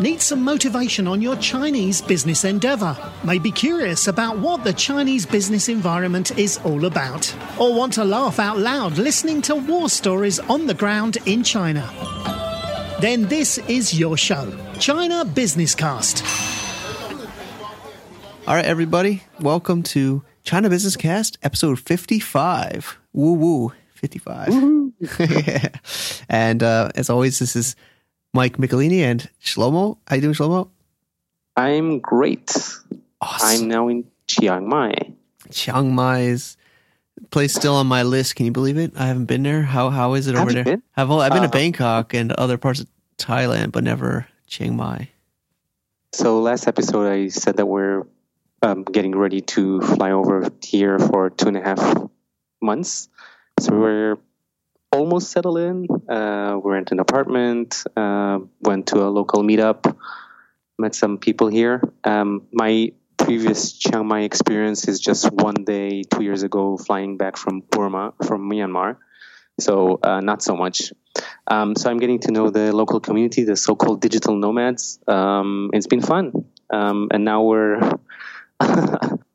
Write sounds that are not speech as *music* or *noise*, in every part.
Need some motivation on your Chinese business endeavor? May be curious about what the Chinese business environment is all about? Or want to laugh out loud listening to war stories on the ground in China? Then this is your show, China Business Cast. All right, everybody, welcome to China Business Cast, episode 55. Woo woo, 55. *laughs* yeah. And uh, as always, this is Mike Michelini and Shlomo. How you doing, Shlomo? I'm great. Awesome. I'm now in Chiang Mai. Chiang Mai is place still on my list. Can you believe it? I haven't been there. How how is it over there? been? I've I've been to Uh, Bangkok and other parts of Thailand, but never Chiang Mai. So last episode, I said that we're um, getting ready to fly over here for two and a half months. So we're almost settled in. Uh, we rented an apartment. Uh, went to a local meetup. Met some people here. Um, my previous Chiang Mai experience is just one day two years ago flying back from Burma, from Myanmar. So uh, not so much. Um, so I'm getting to know the local community, the so-called digital nomads. Um, it's been fun, um, and now we're *laughs*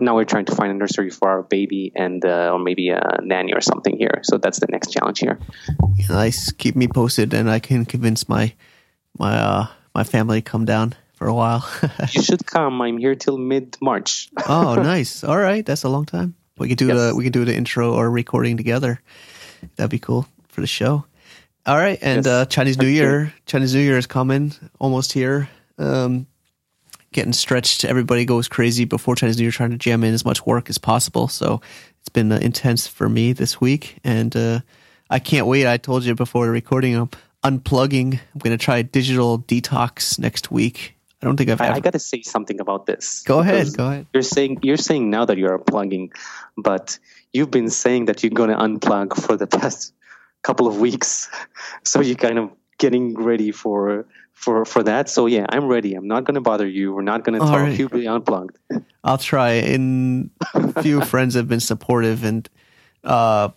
now we're trying to find a nursery for our baby and uh, or maybe a nanny or something here. So that's the next challenge here. Nice. Keep me posted, and I can convince my my uh, my family to come down for a while. *laughs* You should come. I'm here till mid March. *laughs* oh, nice. All right, that's a long time. We can do Yes. the we could do the intro or recording together. That'd be cool for the show. All right, and Yes. uh, Chinese New Year. Chinese New Year is coming, almost here. Um, getting stretched. Everybody goes crazy before Chinese New Year, trying to jam in as much work as possible. So it's been uh, intense for me this week, and uh, I can't wait. I told you before the recording, I'm unplugging. I'm going to try digital detox next week. I don't think I've I, ever. I got to say something about this. go ahead. Go ahead. You're saying you're saying now that you're unplugging, but you've been saying that you're going to unplug for the *laughs* past couple of weeks. So you're kind of getting ready for for for that. So yeah, I'm ready. I'm not going to bother you. We're not going to talk. right. You'll be unplugged. I'll try. And a *laughs* few friends have been supportive, and uh,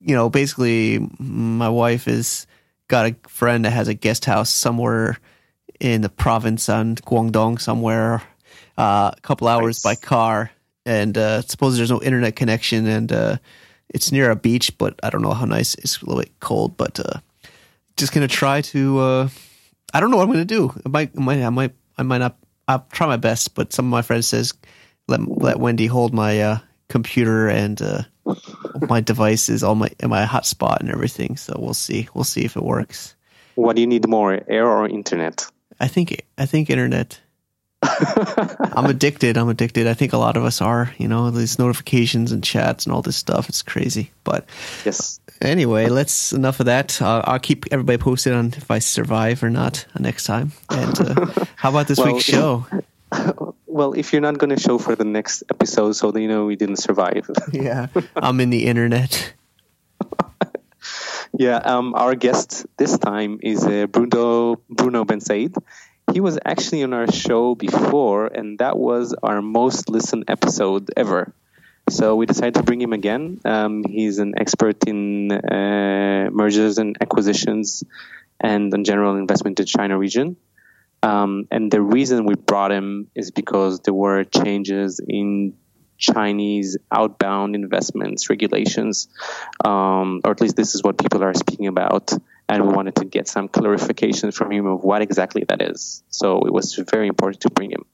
you know, basically, my wife has got a friend that has a guest house somewhere in the province on Guangdong, somewhere, uh, a couple hours by car, and uh, suppose there's no internet connection, and uh, it's near a beach, but I don't know how nice. It's a little bit cold, but uh, just gonna try to. Uh, I don't know what I'm gonna do. I might, I might, I might, I might not. I'll try my best, but some of my friends says let let Wendy hold my uh, computer and uh, my devices, all my and my hotspot and everything. So we'll see. We'll see if it works. What do you need more, air or internet? I think I think internet. *laughs* I'm addicted. I'm addicted. I think a lot of us are. You know, these notifications and chats and all this stuff. It's crazy. But yes. Anyway, let's enough of that. Uh, I'll keep everybody posted on if I survive or not next time. And uh, *laughs* how about this Well, week's show? *laughs* Well, if you're not going to show for the next episode, so that you know we didn't survive. *laughs* Yeah, I'm in the internet. Yeah, um, our guest this time is uh, Bruno Bruno Bensaid. He was actually on our show before, and that was our most listened episode ever. So we decided to bring him again. Um, he's an expert in uh, mergers and acquisitions, and in general investment in China region. Um, and the reason we brought him is because there were changes in Chinese outbound investments regulations, um, or at least this is what people are speaking about. And we wanted to get some clarification from him of what exactly that is. So it was very important to bring him.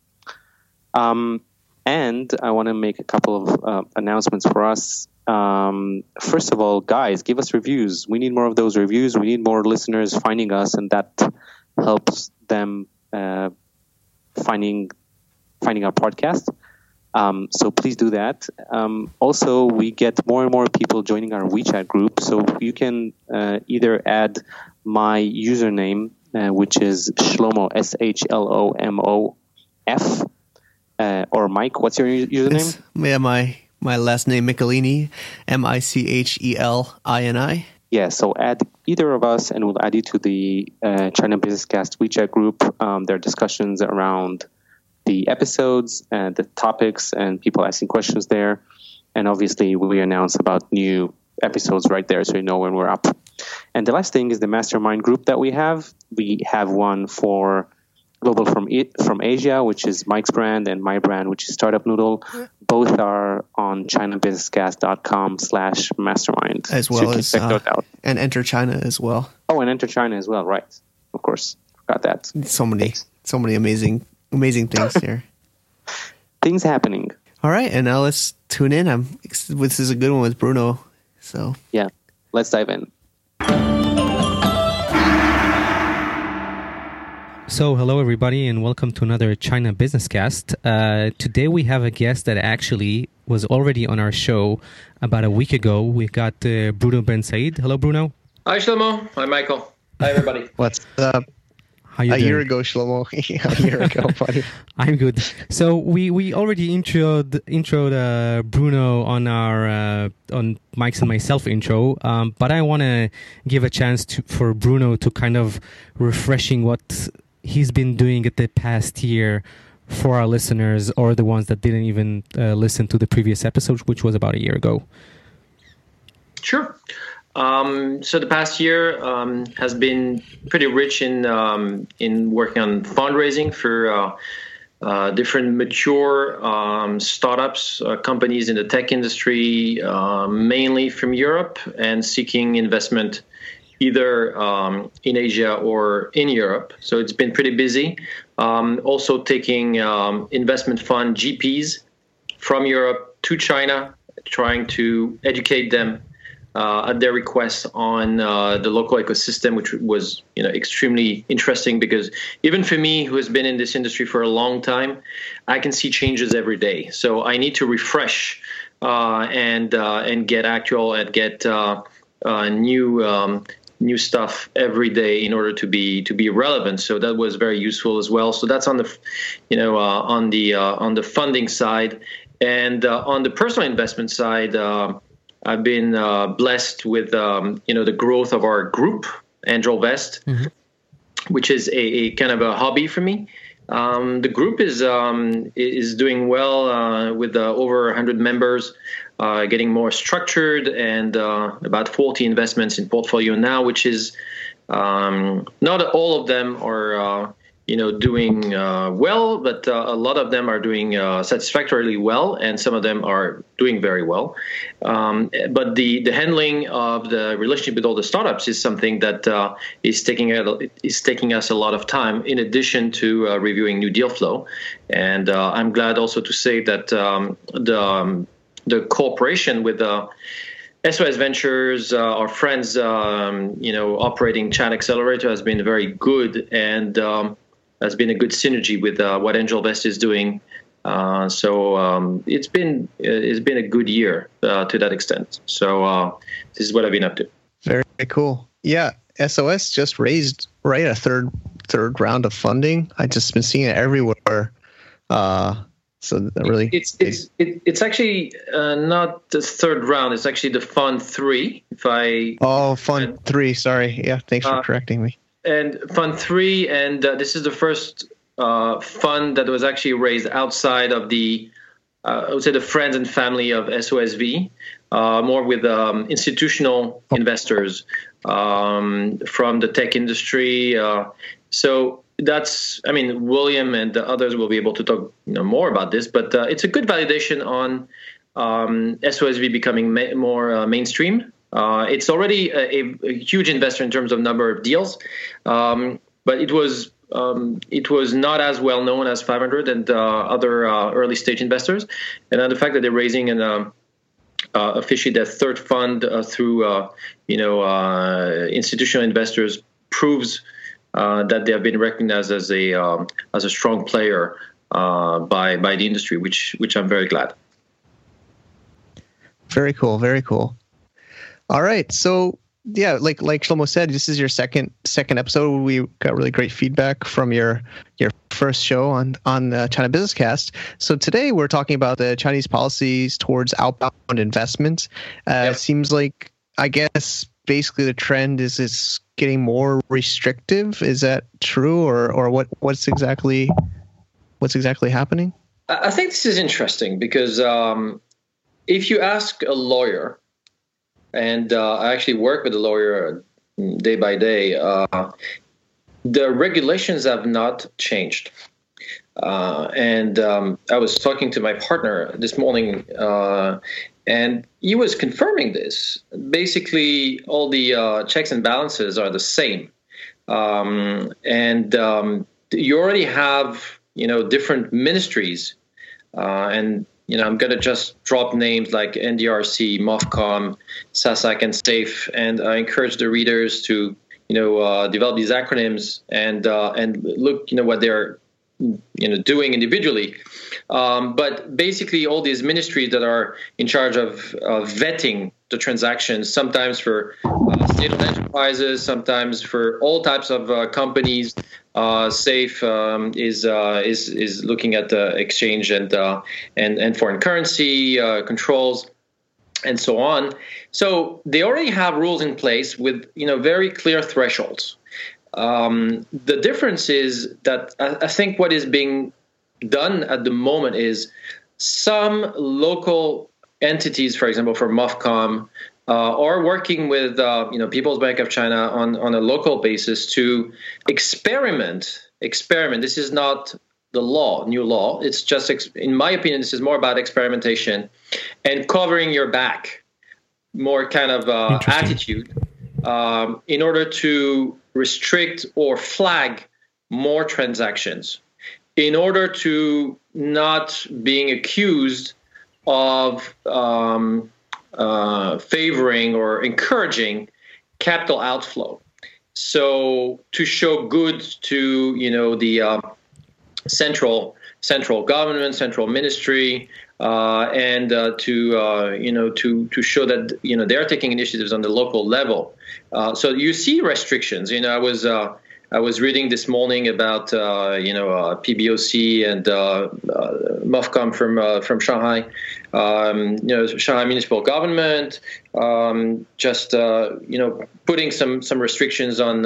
Um, and I want to make a couple of uh, announcements for us. Um, first of all, guys, give us reviews. We need more of those reviews. We need more listeners finding us, and that helps them uh, finding finding our podcast. Um, so please do that. Um, also, we get more and more people joining our WeChat group. So you can uh, either add my username, uh, which is Shlomo S H L O M O F, uh, or Mike. What's your username? It's- yeah, my my last name Michelini, M I C H E L I N I. Yeah, so add either of us, and we'll add you to the uh, China Business Cast WeChat group. Um, there are discussions around the episodes and the topics, and people asking questions there. And obviously, we announce about new episodes right there, so you know when we're up. And the last thing is the mastermind group that we have. We have one for Global from it from Asia, which is Mike's brand, and my brand, which is Startup Noodle. Both are on ChinaBusinessCast.com slash mastermind. As well so as uh, and Enter China as well. Oh, and Enter China as well, right? Of course, got that. So many, Thanks. so many amazing, amazing things *laughs* here. things happening. All right, and now let's tune in. I'm this is a good one with Bruno. So yeah, let's dive in. So, hello everybody, and welcome to another China Business Cast. Uh, today we have a guest that actually was already on our show about a week ago. We got uh, Bruno Bensaid. Hello, Bruno. Hi, Shlomo. Hi, Michael. Hi, everybody. *laughs* What's up? How you a doing? year ago, Shlomo. *laughs* a year ago, *laughs* buddy. I'm good. So we we already introed introed uh, Bruno on our uh, on Mike's and myself intro, um, but I want to give a chance to for Bruno to kind of refreshing what he's been doing it the past year for our listeners or the ones that didn't even uh, listen to the previous episode, which was about a year ago. Sure. Um, so the past year um, has been pretty rich in um, in working on fundraising for uh, uh, different mature um, startups, uh, companies in the tech industry, uh, mainly from Europe, and seeking investment either um, in Asia or in Europe. So it's been pretty busy. Um, also taking investment fund GPs from Europe to China, trying to educate them uh, at their request on uh, the local ecosystem, which was you know extremely interesting because even for me, who has been in this industry for a long time, I can see changes every day. So I need to refresh uh, and uh, and get actual and get uh, uh, new. Um, new stuff every day in order to be to be relevant so that was very useful as well so that's on the you know on the on the funding side and on the personal investment side I've been uh, blessed with um, you know the growth of our group, AngelVest, mm-hmm. which is a, a, kind of a hobby for me. Um, the group is um, is doing well uh, with uh, over 100 members, uh, getting more structured, and uh, about 40 investments in portfolio now, which is um, not all of them are uh, you know doing uh, well, but uh, a lot of them are doing uh, satisfactorily well, and some of them are doing very well. Um, but the the handling of the relationship with all the startups is something that uh, is taking is taking us a lot of time. In addition to uh, reviewing new deal flow, and uh, I'm glad also to say that um, the um, the cooperation with the SOS Ventures, uh, our friends, um, you know, operating Chinaccelerator has been very good, and um, has been a good synergy with uh, what AngelVest is doing. Uh, so um, it's been it's been a good year uh, to that extent. So uh, this is what I've been up to. Very cool. Yeah, SOS just raised right a third third round of funding. I just been seeing it everywhere. Uh, so really, it's it's it, it's actually uh, not the third round. It's actually the fund three. If I oh fund three. Sorry. Yeah. Thanks for correcting me and Fund Three, and uh, this is the first uh, fund that was actually raised outside of the, uh, I would say, the friends and family of SOSV, uh, more with um, institutional investors um, from the tech industry. Uh, so that's, I mean, William and the others will be able to talk you know, more about this, but uh, it's a good validation on um, SOSV becoming ma- more mainstream. Uh, it's already a, a, huge investor in terms of number of deals, um, but it was um, it was not as well known as 500 and uh, other uh, early stage investors. And the fact that they're raising an um, uh, officially their third fund uh, through uh, you know institutional investors proves that they have been recognized as a um, as a strong player by by the industry, which which I'm very glad. Very cool. Very cool. All right. So yeah, like like Shlomo said, this is your second second episode. We got really great feedback from your your first show on on the China Business Cast. So today we're talking about the Chinese policies towards outbound investment. Uh, yep. Seems like I guess basically the trend is it's getting more restrictive. Is that true, or or what what's exactly what's exactly happening? I think this is interesting because um, if you ask a lawyer and uh, I actually work with the lawyer day by day. Uh, the regulations have not changed. Uh, and um, I was talking to my partner this morning, uh, and he was confirming this. Basically, all the uh, checks and balances are the same, um, and um, you already have you know different ministries, uh, and you know I'm going to just drop names like NDRC, MOFCOM, SASAC, and SAFE, and I encourage the readers to you know uh, develop these acronyms and uh, and look you know what they're you know doing individually. Um, but basically all these ministries that are in charge of uh, vetting the transactions sometimes for uh, state-owned enterprises sometimes for all types of uh, companies uh, SAFE um, is uh, is is looking at the exchange and uh, and and foreign currency controls and so on. So they already have rules in place with you know very clear thresholds. Um, the difference is that I, I think what is being done at the moment is some local entities, for example, for MOFCOM, uh, are working with uh, you know People's Bank of China on on a local basis to experiment. Experiment. This is not the law, new law. It's just, in my opinion, this is more about experimentation and covering your back, more kind of uh, attitude, um, in order to restrict or flag more transactions in order to not being accused of um, uh, favoring or encouraging capital outflow. So to show good to you know the uh, central central government, central ministry, uh, and uh, to uh, you know to to show that you know they're taking initiatives on the local level. Uh, so you see restrictions. You know, I was uh, I was reading this morning about uh, you know PBOC and MOFCOM from from Shanghai. Um, you know, Shanghai municipal government um, just you know putting some some restrictions on.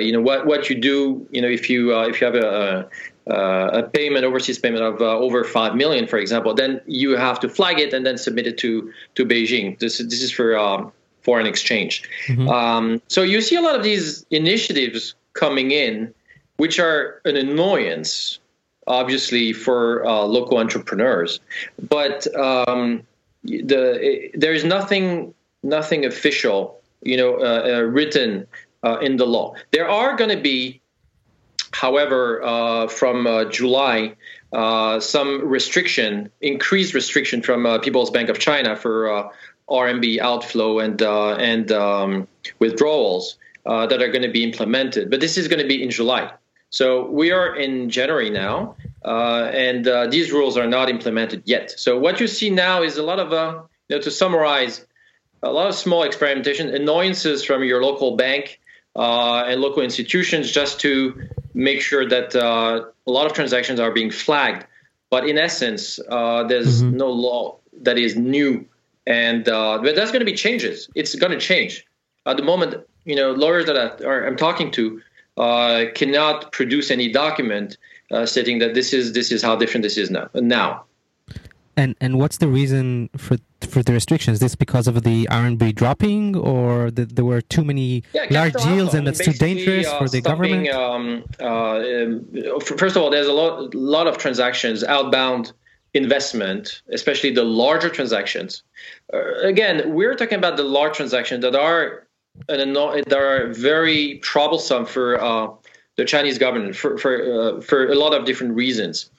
you know what what you do. You know if you if you have a, uh, a payment, overseas payment of uh, over five million, for example, then you have to flag it and then submit it to to Beijing. This this is for um, foreign exchange. Mm-hmm. Um, so you see a lot of these initiatives coming in, which are an annoyance, obviously for uh, local entrepreneurs, but um, the there is nothing nothing official, you know, uh, uh, written uh, in the law. There are going to be However, uh, from uh, July, some restriction, increased restriction from People's Bank of China for RMB outflow and and um, withdrawals that are going to be implemented. But this is going to be in July. So we are in January now, and these rules are not implemented yet. So what you see now is a lot of, you know, to summarize, a lot of small experimentation, annoyances from your local bank uh, and local institutions just to make sure that uh, a lot of transactions are being flagged. But in essence, uh, there's mm-hmm. no law that is new, and uh, but that's going to be changes. It's going to change. At the moment, you know, lawyers that I, I'm talking to uh, cannot produce any document uh, stating that this is this is how different this is now. Now, and and what's the reason for for the restrictions? This because of the RMB dropping, or that there were too many yeah, large deals and that's too dangerous uh, for the government? Um, uh, first of all, there's a lot lot of transactions outbound investment, especially the larger transactions. Uh, again, we're talking about the large transactions that are that are very troublesome for uh, the Chinese government for for uh, for a lot of different reasons.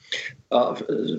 Uh,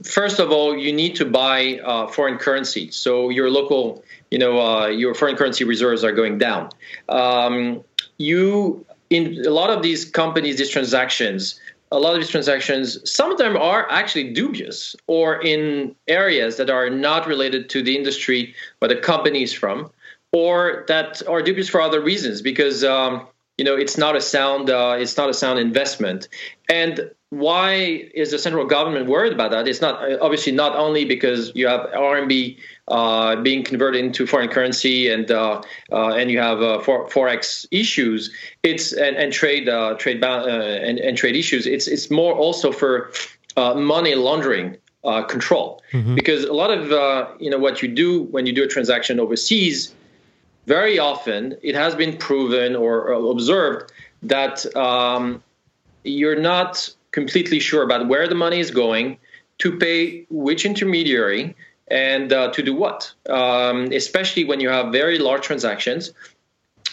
first of all, you need to buy uh, foreign currency. So your local, you know, uh, your foreign currency reserves are going down. Um, you in a lot of these companies, these transactions, a lot of these transactions, some of them are actually dubious or in areas that are not related to the industry where the company is from, or that are dubious for other reasons because. Um, you know, it's not a sound. Uh, it's not a sound investment, and why is the central government worried about that? It's not obviously not only because you have RMB uh, being converted into foreign currency and uh, uh, and you have uh, for, forex issues. It's and, and trade uh, trade uh, and, and, trade issues. It's it's more also for money laundering. control mm-hmm. because a lot of you know what you do when you do a transaction overseas very often it has been proven or observed that um, you're not completely sure about where the money is going, to pay which intermediary, and uh, to do what. Um, especially when you have very large transactions,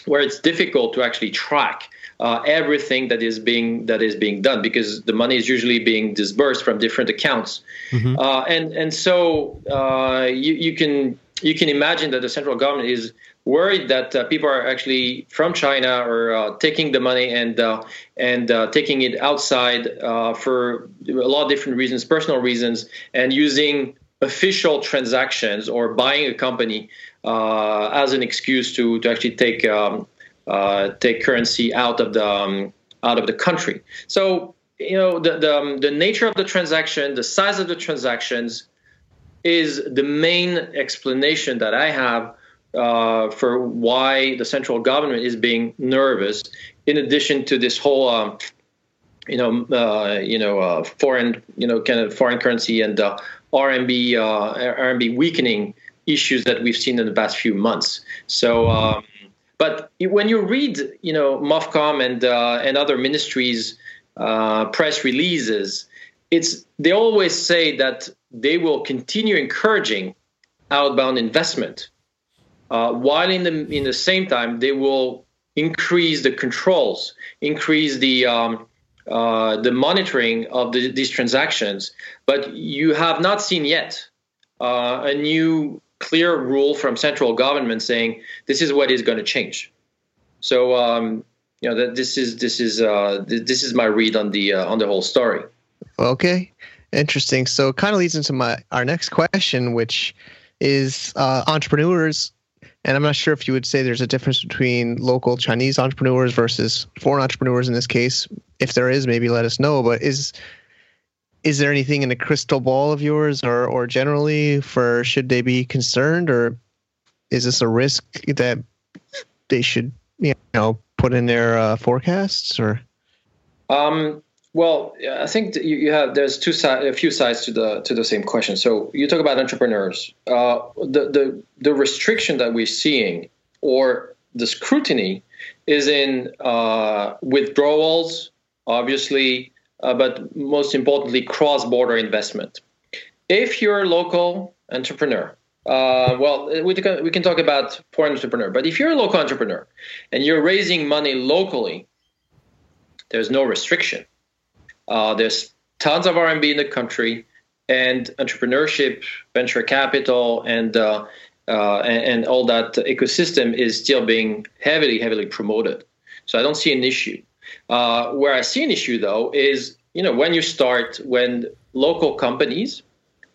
where it's difficult to actually track uh, everything that is being that is being done because the money is usually being disbursed from different accounts, mm-hmm. uh, and and so uh, you you can you can imagine that the central government is worried that uh, people are actually from China or uh, taking the money and uh, and uh, taking it outside uh, for a lot of different reasons, personal reasons, and using official transactions or buying a company uh, as an excuse to to actually take um, take currency out of the um, out of the country. So you know the the, um, the nature of the transaction, the size of the transactions is the main explanation that I have uh, for why the central government is being nervous. In addition to this whole, um, you know, uh, you know, uh, foreign, you know, kind of foreign currency and uh, RMB, uh, RMB weakening issues that we've seen in the past few months. So, um, but when you read, you know, MOFCOM and uh, and other ministries' press releases, it's they always say that they will continue encouraging outbound investment, uh, while in the in the same time they will increase the controls, increase the um, uh, the monitoring of the, these transactions. But you have not seen yet uh, a new clear rule from central government saying this is what is going to change. So um, you know that this is this is uh, this is my read on the uh, on the whole story. Okay. Interesting. So it kind of leads into my our next question, which is uh, entrepreneurs. And I'm not sure if you would say there's a difference between local Chinese entrepreneurs versus foreign entrepreneurs in this case. If there is, maybe let us know. But is is there anything in the crystal ball of yours, or or generally for should they be concerned, or is this a risk that they should you know put in their uh, forecasts, or? Um, well, I think you, you have there's two sides, a few sides to the to the same question. So you talk about entrepreneurs. Uh, the the the restriction that we're seeing or the scrutiny is in uh, withdrawals, obviously, uh, but most importantly, cross-border investment. If you're a local entrepreneur, uh, well, we can, we can talk about foreign entrepreneur, but if you're a local entrepreneur and you're raising money locally, there's no restriction. Uh, there's tons of RMB in the country, and entrepreneurship, venture capital, and uh, uh, and, and, all that ecosystem is still being heavily, heavily promoted. So I don't see an issue. Uh, where I see an issue, though, is you know when you start when local companies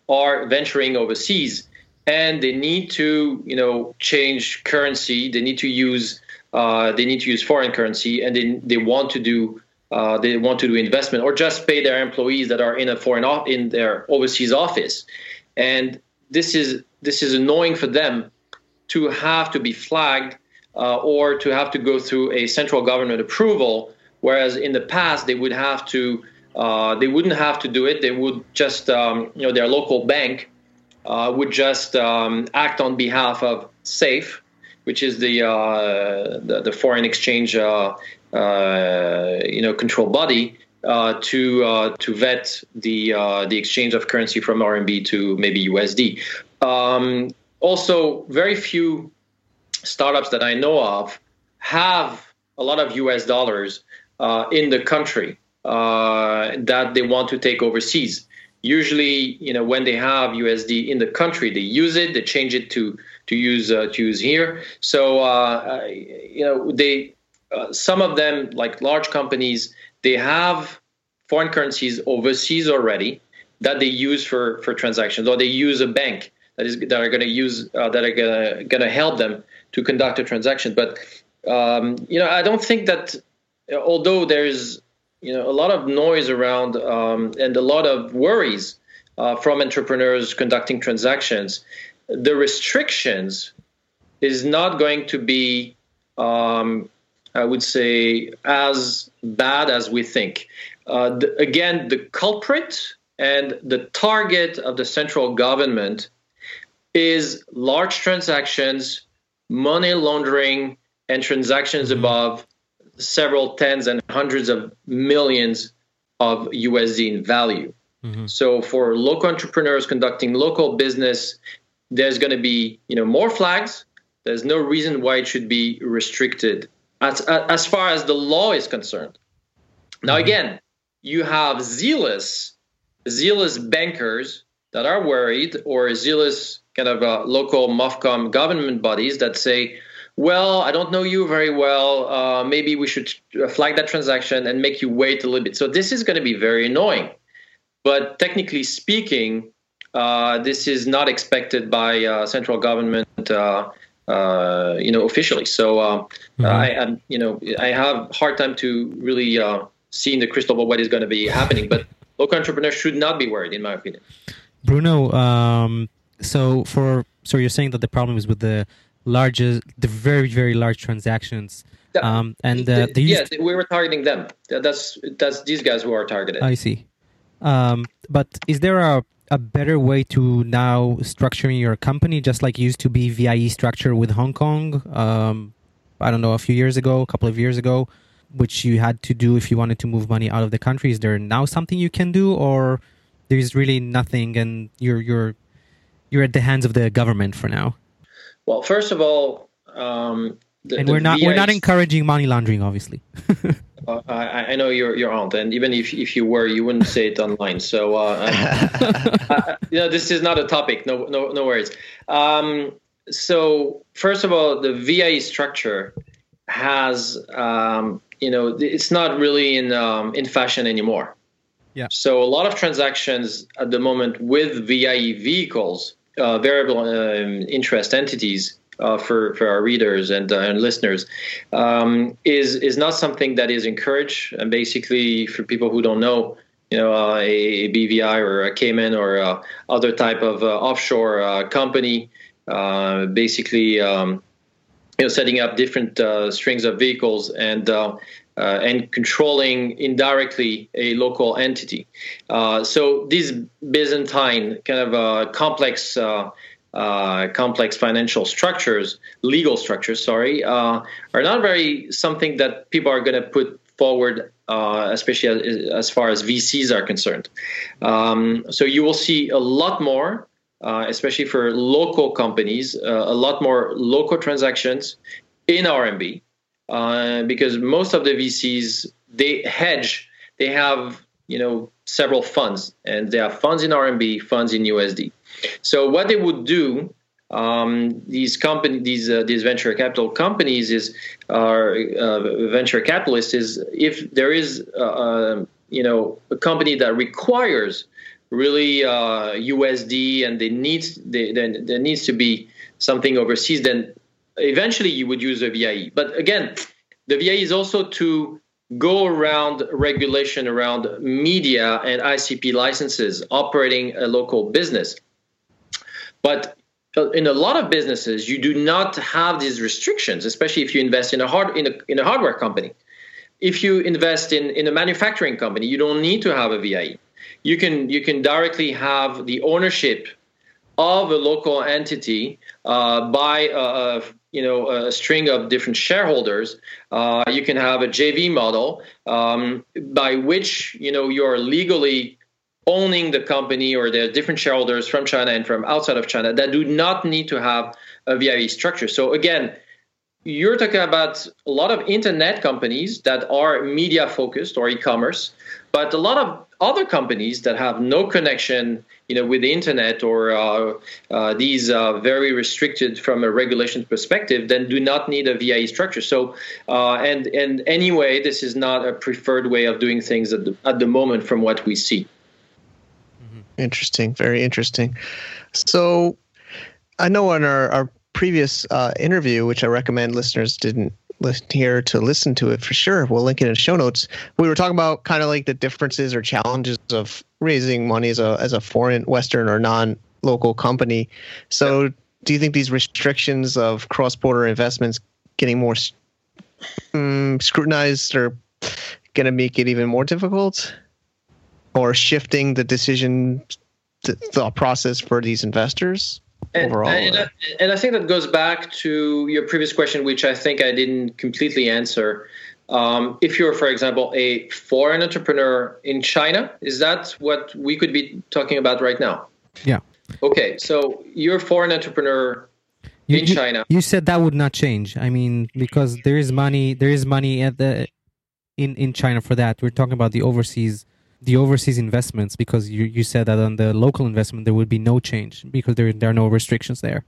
are venturing overseas and they need to you know change currency, they need to use uh, they need to use foreign currency, and they they want to do uh, they want to do investment or just pay their employees that are in a foreign off, in their overseas office. And this is this is annoying for them to have to be flagged uh, or to have to go through a central government approval whereas in the past they would have to uh, they wouldn't have to do it. They would just um, you know their local bank uh, would just um, act on behalf of SAFE which is the uh, the, the, foreign exchange uh, you know control body uh, to uh, to vet the the exchange of currency from RMB to maybe USD. Um, also, very few startups that I know of have a lot of US dollars in the country that they want to take overseas usually you know when they have USD in the country they use it they change it to to use uh, to use here so uh, you know they uh, some of them, like large companies, they have foreign currencies overseas already that they use for for transactions, or they use a bank that is that are going to use uh, that are going to help them to conduct a transaction. But um, you know, I don't think that although there's you know a lot of noise around um, and a lot of worries uh, from entrepreneurs conducting transactions, the restrictions is not going to be um, I would say, as bad as we think. Uh, the, again, the culprit and the target of the central government is large transactions, money laundering, and transactions mm-hmm. above several tens and hundreds of millions of USD in value. Mm-hmm. So for local entrepreneurs conducting local business, there's going to be you know more flags. There's no reason why it should be restricted as as far as the law is concerned. Now mm-hmm. again, you have zealous zealous bankers that are worried or zealous kind of uh, local MOFCOM government bodies that say, well, I don't know you very well. Uh, maybe we should flag that transaction and make you wait a little bit. So this is going to be very annoying. But technically speaking, uh, this is not expected by uh, central government, uh, uh, you know, officially. So mm-hmm. I, am, you know, I have hard time to really uh, see in the crystal ball what is going to be happening. But local entrepreneurs should not be worried, in my opinion. Bruno, um, so for so you're saying that the problem is with the largest, the very very large transactions. Um, and uh, the, yeah, we were targeting them. That's that's these guys who are targeted. I see. Um, but is there a a better way to now structuring your company, just like used to be VIE structure with Hong Kong? Um, I don't know, a few years ago, a couple of years ago, which you had to do if you wanted to move money out of the country. Is there now something you can do, or there's really nothing, and you're you're you're at the hands of the government for now? Well, first of all, um, the, and we're not VIE we're not encouraging money laundering, obviously. *laughs* Uh, I, I, know your your aunt, and even if if you were, you wouldn't say it online. So, uh, *laughs* uh, you know, this is not a topic. No, no, no worries. Um, so, first of all, the VIE structure has, um, you know, it's not really in um, in fashion anymore. Yeah. So, a lot of transactions at the moment with VIE vehicles, uh, variable um, interest entities, uh, for for our readers and, uh, and listeners um, is is not something that is encouraged. And basically, for people who don't know, you know, uh, a, BVI or a Cayman or uh, other type of uh, offshore uh, company, basically, um, you know, setting up different strings of vehicles and. and controlling indirectly a local entity. so these Byzantine kind of complex uh, complex financial structures, legal structures, sorry, uh, are not very something that people are going to put forward, uh, especially as, as, far as VCs are concerned. Um, so you will see a lot more, uh, especially for local companies, uh, a lot more local transactions in RMB, uh, because most of the VCs they hedge, they have you know several funds, and they have funds in RMB, funds in USD. So what they would do, um, these company, these uh, these venture capital companies is are uh, venture capitalists is if there is uh, you know a company that requires really USD uh, and they needs they, then there needs to be something overseas, then eventually you would use a VIE. But again, the VIE is also to go around regulation around media and ICP licenses operating a local business. But uh, in a lot of businesses, you do not have these restrictions, especially if you invest in a hard in a, in a hardware company. If you invest in, in a manufacturing company, you don't need to have a VIE. You can you can directly have the ownership of a local entity uh, by a, you know a string of different shareholders. Uh, you can have a JV model um, by which you know you're legally owning the company or the different shareholders from China and from outside of China that do not need to have a VIE structure. So again, you're talking about a lot of internet companies that are media focused or e-commerce, but a lot of other companies that have no connection, you know, with the internet or uh, uh, these uh, very restricted from a regulation perspective, then do not need a VIE structure. So, uh, and and anyway, this is not a preferred way of doing things at the, at the moment from what we see. Interesting. Very interesting. So I know in our, our previous uh, interview, which I recommend listeners didn't listen here to listen to it for sure. We'll link it in the show notes. We were talking about kind of like the differences or challenges of raising money as a as a foreign, Western, or non-local company. So, do you think these restrictions of cross-border investments getting more um, scrutinized are going to make it even more difficult? Or shifting the decision thought process for these investors and, overall? And I, and I think that goes back to your previous question, which I think I didn't completely answer. um, if you're, for example, a foreign entrepreneur in China, is that what we could be talking about right now? Yeah. Okay, so you're a foreign entrepreneur You, in you- China. You said that would not change. I mean, because there is money, there is money at the in in China for that. We're talking about the overseas the overseas investments because you you said that on the local investment there would be no change because there there are no restrictions there.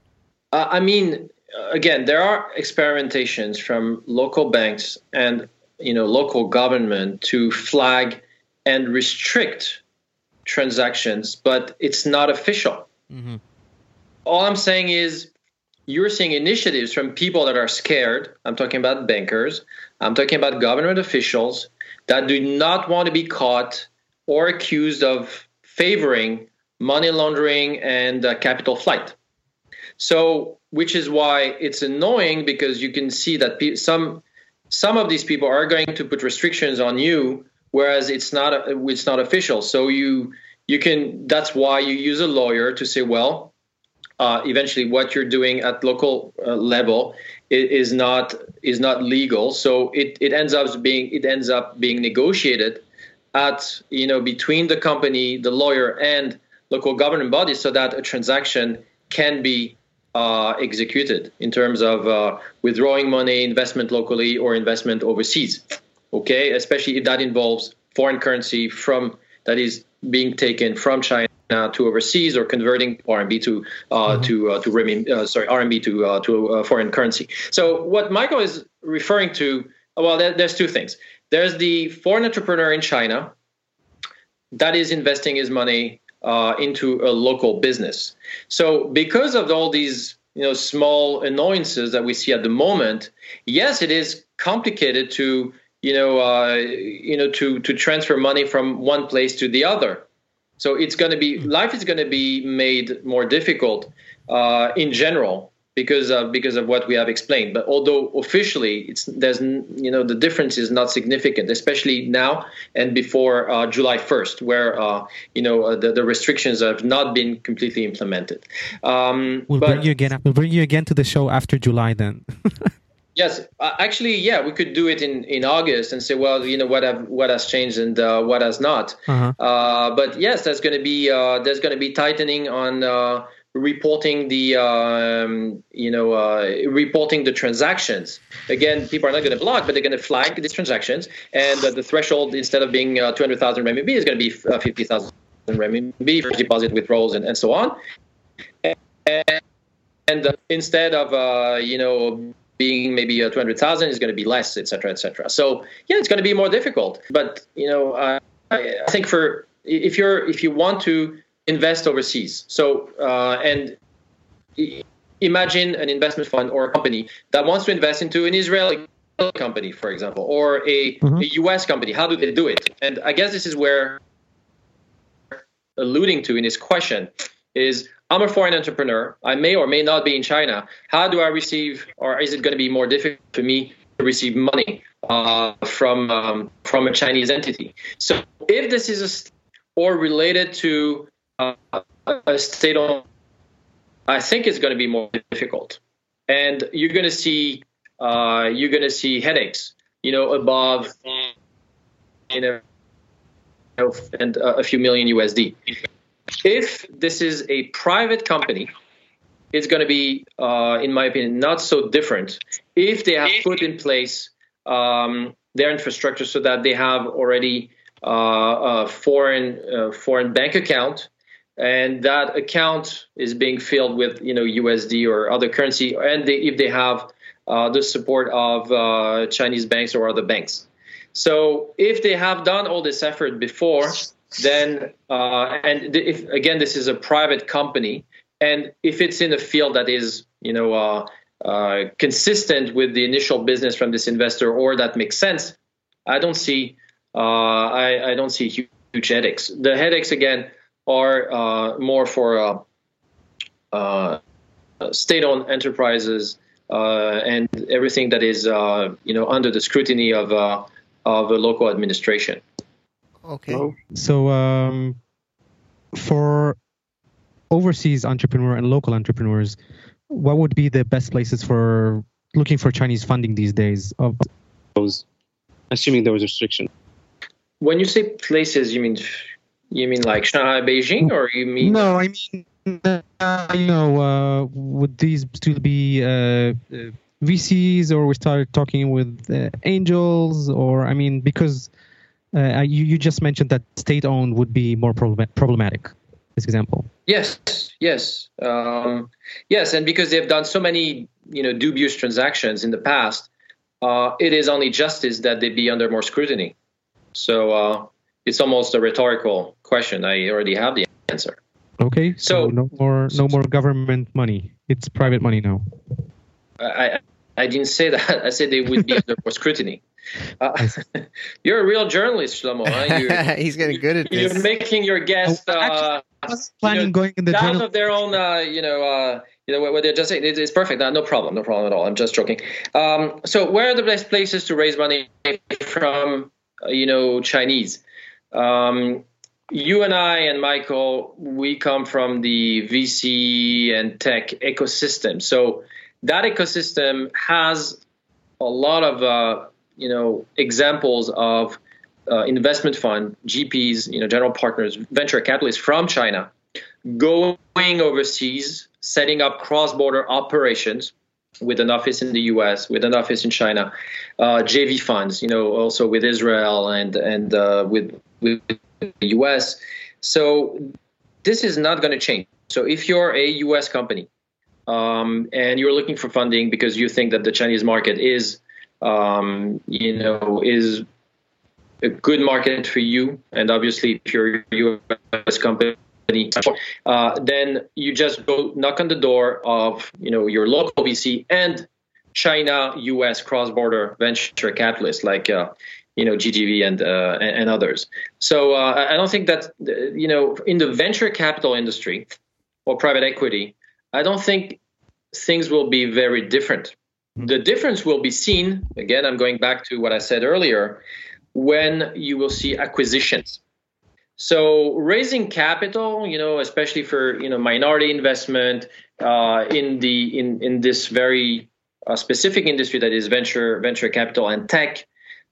Uh, I mean, again, there are experimentations from local banks and you know local government to flag and restrict transactions, but it's not official. All I'm saying is you're seeing initiatives from people that are scared. I'm talking about bankers. I'm talking about government officials that do not want to be caught or accused of favoring money laundering and uh, capital flight. So, which is why it's annoying because you can see that pe- some some of these people are going to put restrictions on you, whereas it's not it's not official. So you you can that's why you use a lawyer to say, well, uh, eventually what you're doing at local uh, level i- is not is not legal. So it, it ends up being it ends up being negotiated at you know between the company, the lawyer, and local government bodies, so that a transaction can be uh, executed in terms of uh, withdrawing money, investment locally, or investment overseas. Okay, especially if that involves foreign currency from that is being taken from China to overseas or converting RMB to uh, to uh, to renmin, uh, sorry RMB to uh, to foreign currency. So what Michael is referring to, well, there, there's two things. There's the foreign entrepreneur in China that is investing his money uh, into a local business. So because of all these you know small annoyances that we see at the moment, yes, it is complicated to you know uh, you know to to transfer money from one place to the other. So it's going to be life is going to be made more difficult uh, in general because of because of what we have explained. But although officially it's there's you know the difference is not significant, especially now and before uh, July 1st, where uh, you know uh, the, the restrictions have not been completely implemented. Um, We'll but bring you again. We'll bring you again to the show after July then. *laughs* Yes, uh, actually, yeah, we could do it in, in August and say, well, you know, what have what has changed and uh, what has not. Uh-huh. Uh, but yes, there's going to be uh, there's going to be tightening on uh, reporting the um, you know uh, reporting the transactions. Again, people are not going to block, but they're going to flag these transactions, and uh, the threshold instead of being uh, 200,000 renminbi is going to be uh, 50,000 renminbi for deposit withdrawals and, and so on. And, and uh, instead of uh, you know being maybe uh, 200,000 is going to be less, et cetera, et cetera. So yeah, it's going to be more difficult. But you know, I think for if you're if you want to invest overseas, so uh, and imagine an investment fund or a company that wants to invest into an Israeli company, for example, or a, a U.S. company. How do they do it? And I guess this is where alluding to in his question is I'm a foreign entrepreneur. I may or may not be in China. How do I receive, or is it going to be more difficult for me to receive money uh, from um, from a Chinese entity? So if this is a st- or related to uh, a state-owned, I think it's going to be more difficult, and you're going to see uh, you're going to see headaches. You know, above you know and a few million USD. If this is a private company, it's going to be, uh, in my opinion, not so different. If they have put in place um, their infrastructure so that they have already uh, a foreign uh, foreign bank account, and that account is being filled with you know USD or other currency, and they, if they have uh, the support of uh, Chinese banks or other banks. So if they have done all this effort before, then uh, and if again this is a private company, and if it's in a field that is you know uh, uh, consistent with the initial business from this investor or that makes sense, I don't see uh, I, I don't see huge, huge headaches. The headaches again are uh, more for uh, uh, state-owned enterprises uh, and everything that is uh, you know under the scrutiny of uh, of a local administration. Okay. So, um, for overseas entrepreneur and local entrepreneurs, what would be the best places for looking for Chinese funding these days? Of those assuming there was restriction. When you say places, you mean you mean like Shanghai, Beijing, or you mean? No, I mean, uh, you know, uh, would these still be uh, uh VCs, or we started talking with uh, angels, or I mean, because uh, you you just mentioned that state-owned would be more problem- problematic. This example. Yes, yes, um, yes, and because they've done so many, you know, dubious transactions in the past, it is only justice that they be under more scrutiny. So it's almost a rhetorical question. I already have the answer. Okay, so, so no more no more government money. It's private money now. I I didn't say that. *laughs* I said they would be *laughs* under more scrutiny. Uh, *laughs* you're a real journalist, Shlomo. Huh? He's getting good at this. You're making your guests oh, uh, planning you know, going in the down journal- of their own. Uh, you know, uh, you know what they're just saying. It's, it's perfect. No, no problem. No problem at all. I'm just joking. Um, so, where are the best places to raise money from? Uh, you know, Chinese. Um, you and I and Michael, we come from the VC and tech ecosystem. So that ecosystem has a lot of uh, you know examples of uh, investment fund GPs, you know, general partners, venture capitalists from China going overseas, setting up cross-border operations with an office in the U.S., with an office in China, uh, JV funds, you know, also with Israel and and uh, with with the US. So this is not going to change. So if you're a US company um, and you're looking for funding because you think that the Chinese market is, um, you know, is a good market for you, and obviously if you're a US company, uh, then you just go knock on the door of you know your local VC and China U.S. cross-border venture capitalists like uh, you know GGV and uh, and others. So uh, I don't think that you know in the venture capital industry or private equity, I don't think things will be very different. Mm-hmm. The difference will be seen again. I'm going back to what I said earlier when you will see acquisitions. So raising capital, you know, especially for you know minority investment uh, in the in in this very uh, specific industry that is venture venture capital and tech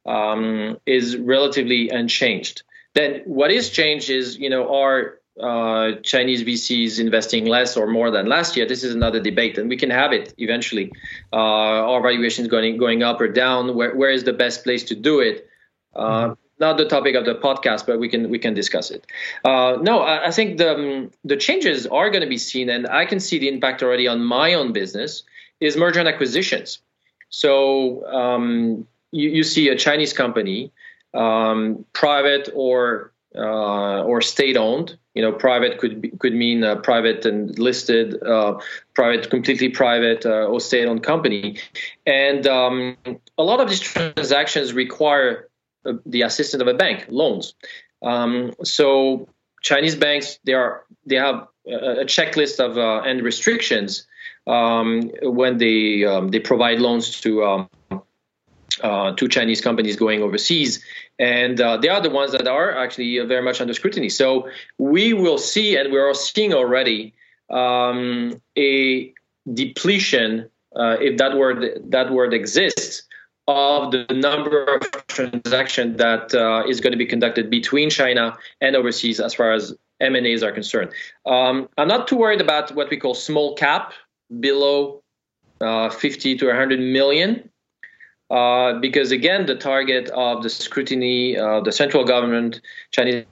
um, is relatively unchanged. Then what is changed is, you know, are uh, Chinese VCs investing less or more than last year? This is another debate, and we can have it eventually. Uh, are valuations going going up or down? Where where is the best place to do it? Uh, not the topic of the podcast, but we can we can discuss it. Uh, no, I, I, think the um, the changes are going to be seen, and I can see the impact already on my own business. Is merger and acquisitions. So um, you, you see a Chinese company, um, private or uh, or state owned. You know, private could be, could mean uh, private and listed, uh, private, completely private uh, or state owned company, and um, a lot of these transactions require the assistance of a bank, loans. Um, so Chinese banks they are they have a, checklist of uh, and restrictions um, when they um, they provide loans to um, uh, to Chinese companies going overseas, and uh, they are the ones that are actually very much under scrutiny. So we will see, and we're seeing already um, a depletion, uh, if that word that word exists, of the number of transactions that uh, is going to be conducted between China and overseas, as far as M&As are concerned. Um, I'm not too worried about what we call small cap, below uh, 50 to 100 million. Uh, because again, the target of the scrutiny, uh, the central government, Chinese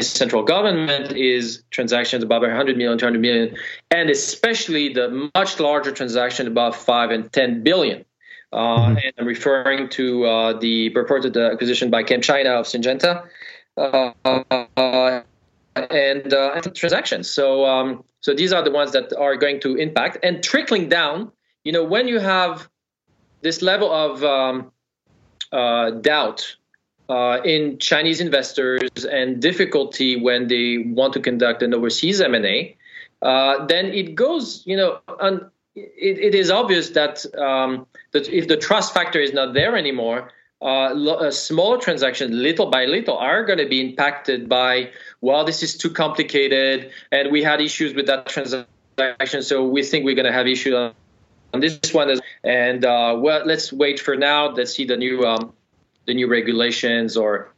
central government, is transactions above 100 million, 200 million, and especially the much larger transaction above 5 and 10 billion. Uh, mm-hmm. And I'm referring to uh, the purported acquisition by ChemChina of Syngenta. Uh, and, and transactions. So, um, so these are the ones that are going to impact and trickling down. You know, when you have this level of um, uh, doubt uh, in Chinese investors and difficulty when they want to conduct an overseas M&A, uh, then it goes, you know, un- it, it is obvious that um, that if the trust factor is not there anymore, uh, smaller transactions, little by little, are going to be impacted by, well, this is too complicated, and we had issues with that transaction, so we think we're going to have issues on this one. And uh, well, let's wait for now. Let's see the new um, the new regulations or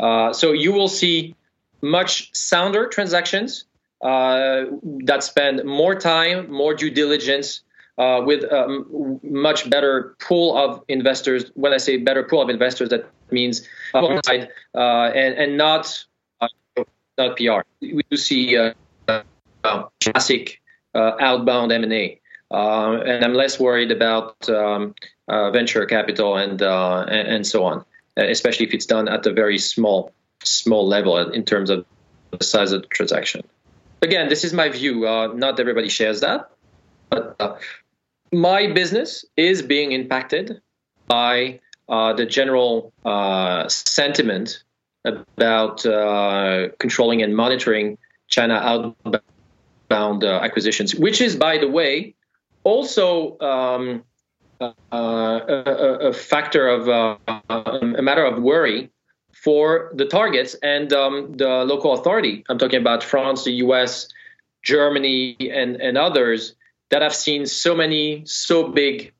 uh, so you will see much sounder transactions uh, that spend more time, more due diligence, uh, with a much better pool of investors. When I say better pool of investors, that means uh, and and not uh, not PR. We do see uh, classic outbound M and A, and I'm less worried about um, venture capital and, and and so on, especially if it's done at a very small small level in terms of the size of the transaction. Again, this is my view. Uh, not everybody shares that. But uh, my business is being impacted by uh, the general uh, sentiment about uh, controlling and monitoring China outbound uh, acquisitions, which is, by the way, also um, a, a, factor of a matter of worry for the targets and um, the local authority. I'm talking about France, the US, Germany, and, and others that have seen so many, so big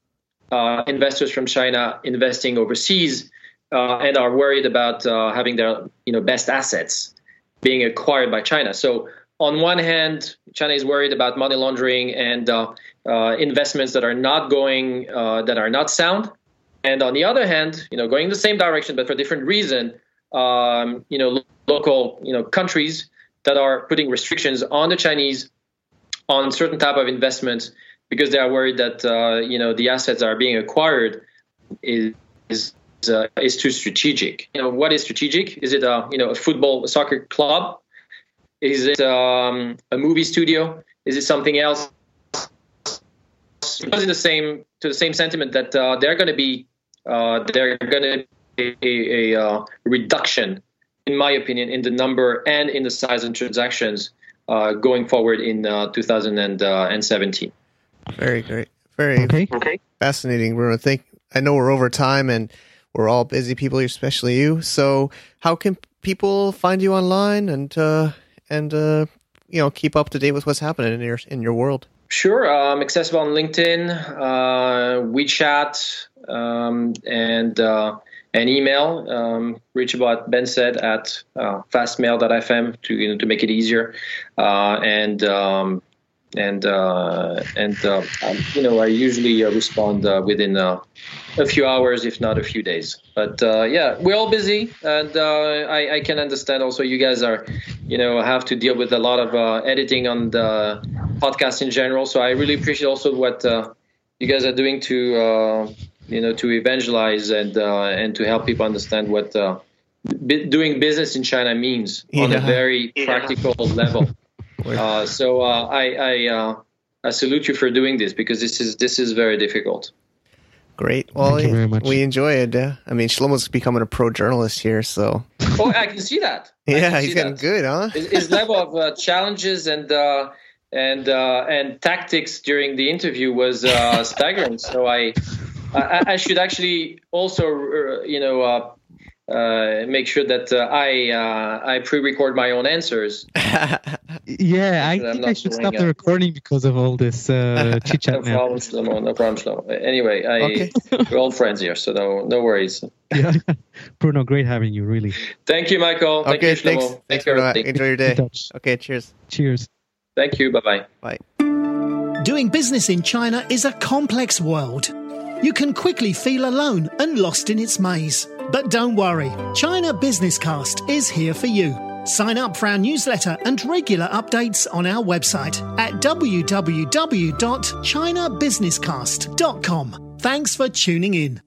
uh, investors from China investing overseas uh, and are worried about uh, having their you know best assets being acquired by China. So on one hand, China is worried about money laundering and uh, uh, investments that are not going uh, that are not sound. And on the other hand, you know, going the same direction but for different reason, um, you know, local, you know, countries that are putting restrictions on the Chinese on certain type of investments because they are worried that uh, you know the assets that are being acquired is is, uh, is too strategic. You know, what is strategic? Is it a you know a football a soccer club? Is it um, a movie studio? Is it something else? It goes in the same to the same sentiment that uh, they're going to be uh, they're going to a, a, uh, reduction, in my opinion, in the number and in the size of transactions uh, going forward in uh, 2017. Very great. Very okay. okay. fascinating, Bruno. Think I know we're over time and we're all busy people, especially you. So, how can people find you online and uh, and uh, you know keep up to date with what's happening in your in your world? Sure, I'm accessible on LinkedIn, uh, WeChat, um, and an email um, reachable at bensaid at uh, fastmail.fm to you know to make it easier uh, and um, and uh, and uh, um, you know I usually uh, respond uh, within a few hours, if not a few days. But yeah, we're all busy, and I, I, can understand. Also, you guys are, you know, have to deal with a lot of editing on the podcast in general. So I really appreciate also what you guys are doing to you know, to evangelize and uh, and to help people understand what uh, b- doing business in China means yeah. on a very yeah. practical level. *laughs* Uh, so uh, I I, uh, I salute you for doing this because this is this is very difficult. Great. Well, we enjoy it. I mean, Shlomo's becoming a pro journalist here, so. Oh, I can see that. yeah, he's getting that. good, huh? His, his level of uh, challenges and and and tactics during the interview was staggering. So I I, I, should actually also, uh, you know, uh, uh, make sure that uh, I uh, I pre-record my own answers. *laughs* yeah, I think I should stop the recording because of all this uh, *laughs* chit chat. no problem, Shlomo. No problem, Shlomo. Anyway, I, okay. *laughs* we're all friends here, so no no worries. yeah. Bruno, great having you. Really. Thank you, Michael. Thank okay, you, thanks. Thanks, for that. Enjoy your day. Okay, cheers. Cheers. Thank you. Bye-bye. Bye. Doing business in China is a complex world you can quickly feel alone and lost in its maze. But don't worry, China Business Cast is here for you. Sign up for our newsletter and regular updates on our website at www.chinabusinesscast.com. Thanks for tuning in.